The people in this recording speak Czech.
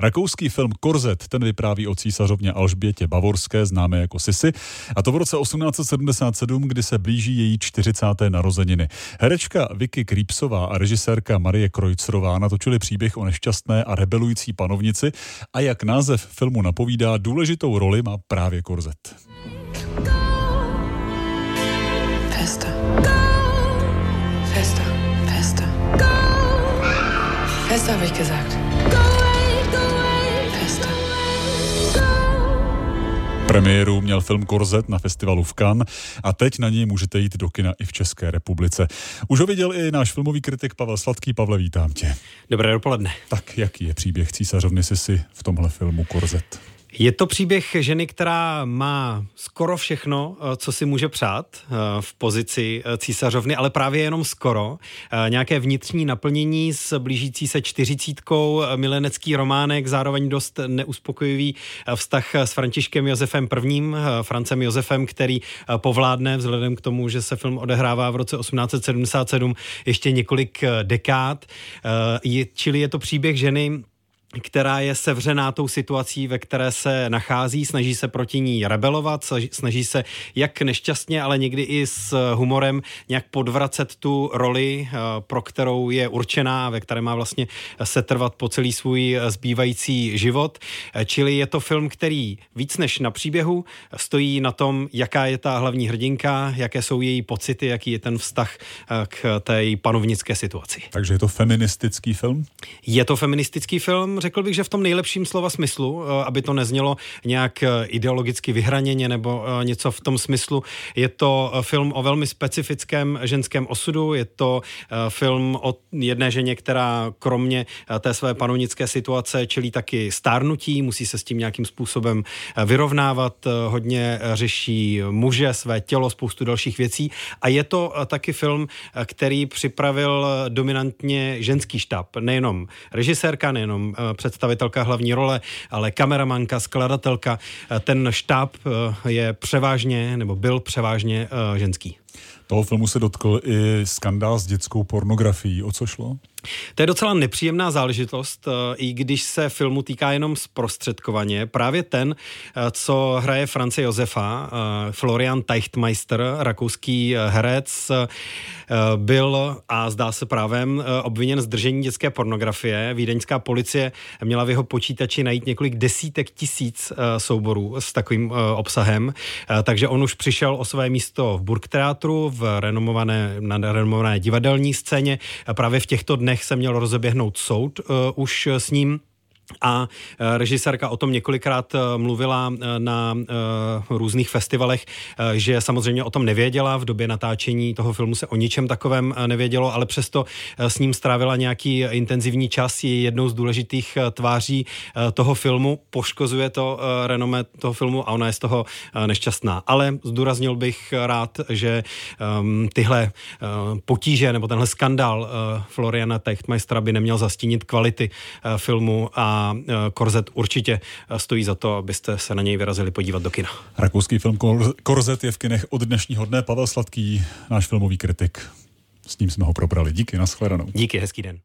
Rakouský film Korzet, ten vypráví o císařovně Alžbětě Bavorské, známé jako Sisi, a to v roce 1877, kdy se blíží její 40. narozeniny. Herečka Vicky Krýpsová a režisérka Marie Krojcerová natočili příběh o nešťastné a rebelující panovnici a jak název filmu napovídá, důležitou roli má právě Korzet. Fester. Fester. Fester. Fester, habe ich gesagt. Premiéru měl film Korzet na festivalu v Cannes a teď na něj můžete jít do kina i v České republice. Už ho viděl i náš filmový kritik Pavel Sladký. Pavle, vítám tě. Dobré dopoledne. Tak jaký je příběh císařovny Sisi v tomhle filmu Korzet? Je to příběh ženy, která má skoro všechno, eh, co si může přát eh, v pozici eh, císařovny, ale právě jenom skoro. Nějaké vnitřní naplnění s blížící se čtyřicítkou, milenecký románek, zároveň dost neuspokojivý vztah s Františkem Josefem I., Francem Josefem, který povládne vzhledem k tomu, že se film odehrává v roce 1877 ještě několik dekád. Čili je to příběh ženy, která je sevřená tou situací, ve které se nachází, snaží se proti ní rebelovat, snaží se jak nešťastně, ale někdy i s humorem nějak podvracet tu roli, eh, pro kterou je určená, ve které má vlastně setrvat po celý svůj zbývající život. Eh, čili je to film, který víc než na příběhu stojí na tom, jaká je ta hlavní hrdinka, jaké jsou její pocity, jaký je ten vztah eh, k té panovnické situaci. Takže je to feministický film? Je to feministický film, řekl bych, že v tom nejlepším slova smyslu, eh, aby to neznělo nějak eh, ideologicky vyhraněně nebo eh, něco v tom smyslu. Je to film o velmi specifickém ženském osudu, je to film o jedné ženě, která kromě té své panovnické situace čelí taky stárnutí, musí se s tím nějakým způsobem vyrovnávat, hodně řeší muže, své tělo, spoustu dalších věcí a je to taky film, který připravil dominantně ženský štáb, nejenom režisérka, nejenom představitelka hlavní role, ale kameramanka, skladatelka. Ten štáb eh, je převážně, nebo byl převážně eh, ženský. Toho filmu se dotkl i skandál s dětskou pornografií. O co šlo? To je docela nepříjemná záležitost, eh, i když se filmu týká jenom zprostředkovaně. Právě ten, eh, co hraje France Josefa, eh, Florian Teichtmeister, rakouský herec, byl a zdá se právem obviněn z držení dětské pornografie. Vídeňská policie měla v jeho počítači najít několik desítek tisíc souborů s takovým obsahem, takže on už přišel o své místo v Burgteatru, v renomované, na renomované divadelní scéně. Právě v těchto dnech dnech se měl rozeběhnout soud uh, už s ním. A e, režisérka o tom několikrát e, mluvila e, na různých festivalech, že samozřejmě o tom nevěděla. V době natáčení toho filmu se o ničem takovém nevědělo, ale přesto s ním strávila nějaký intenzivní čas. Je jednou z důležitých tváří toho filmu. Poškozuje to renomé toho filmu a ona je z toho nešťastná. Ale zdůraznil bych rád, že tyhle potíže nebo tenhle skandál Floriana Techtmeistera by neměl zastínit kvality filmu a a Korzet určitě stojí za to, abyste se na něj vyrazili podívat do kina. Rakouský film Korzet je v kinech od dnešního dne. Pavel Sladký, náš filmový kritik. S ním jsme ho probrali. Díky, nashledanou. Díky, hezký den.